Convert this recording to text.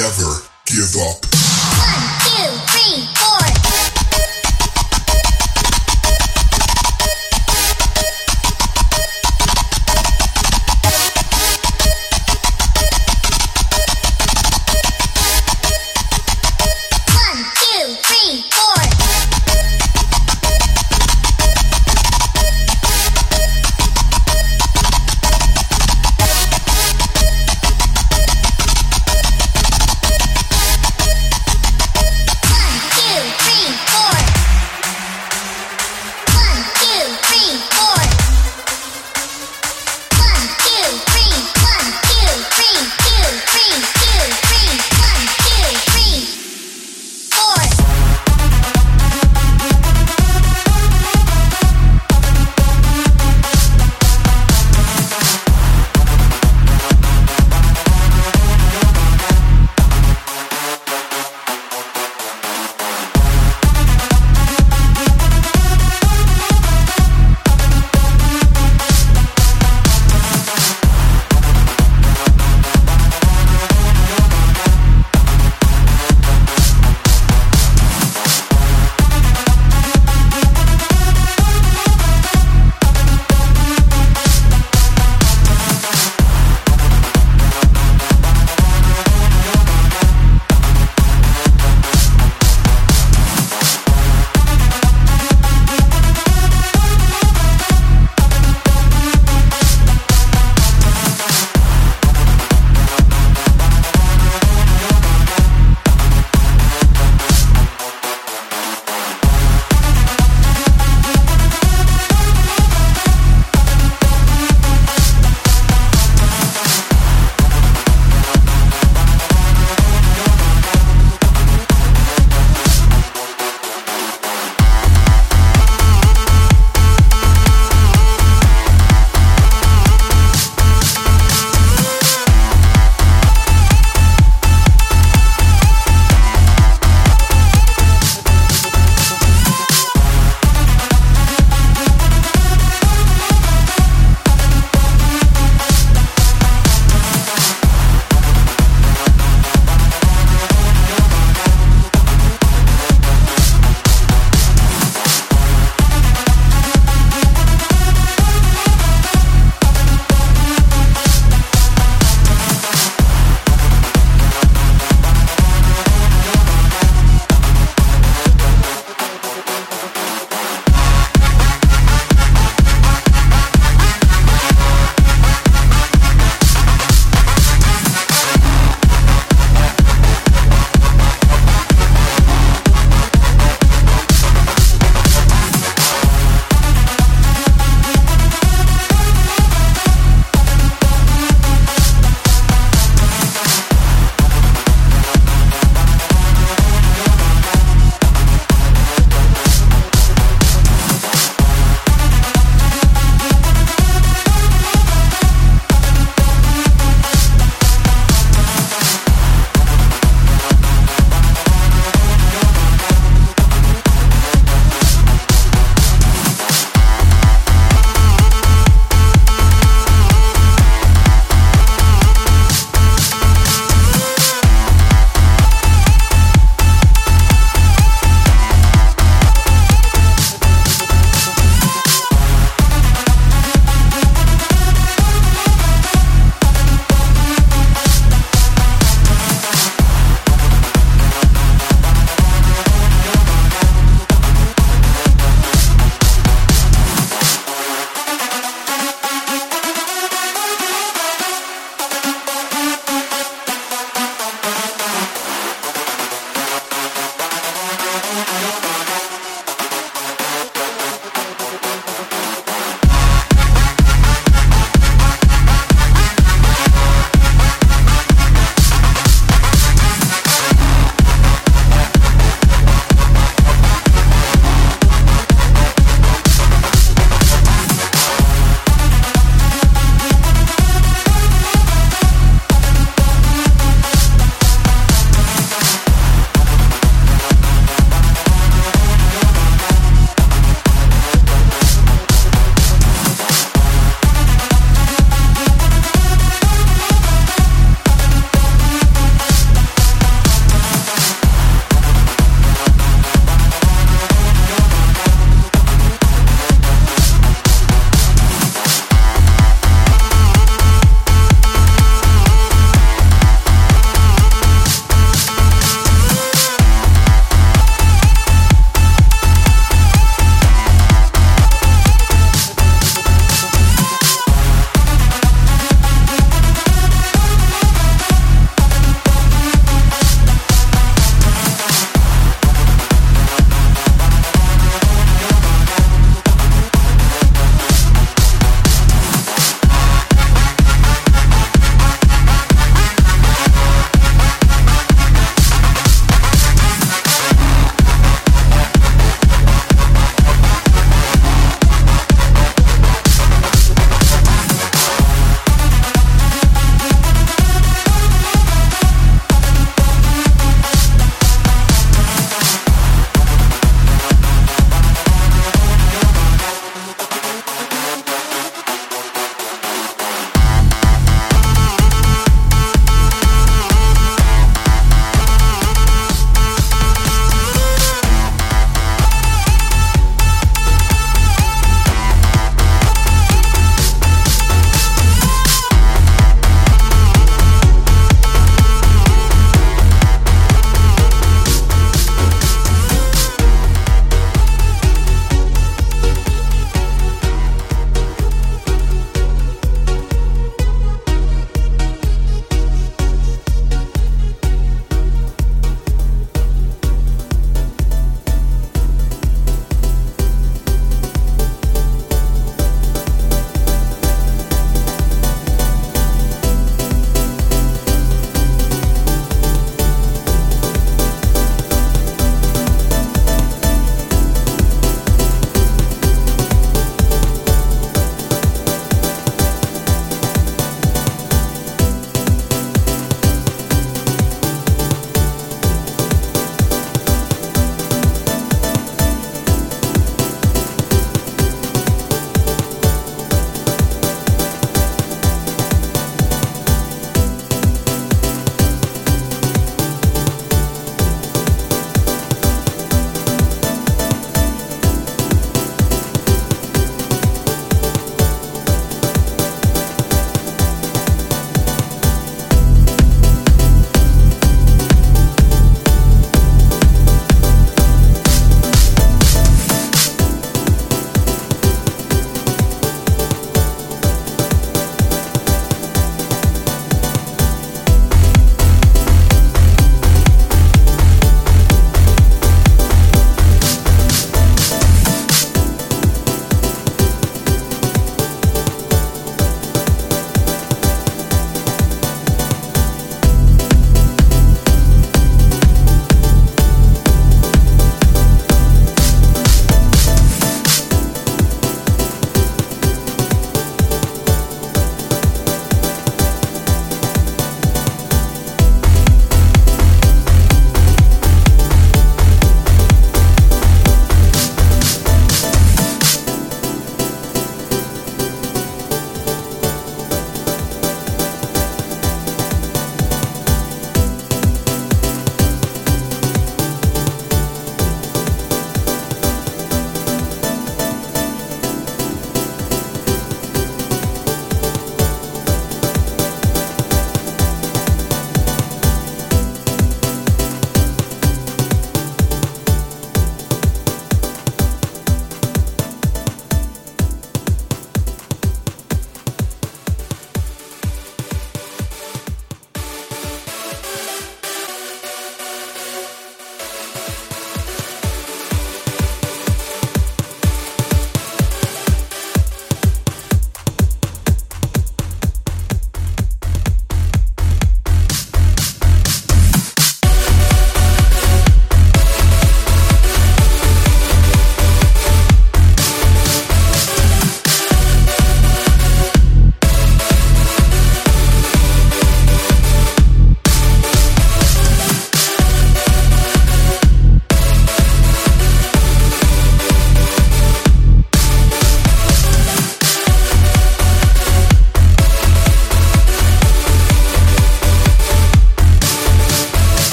never give up.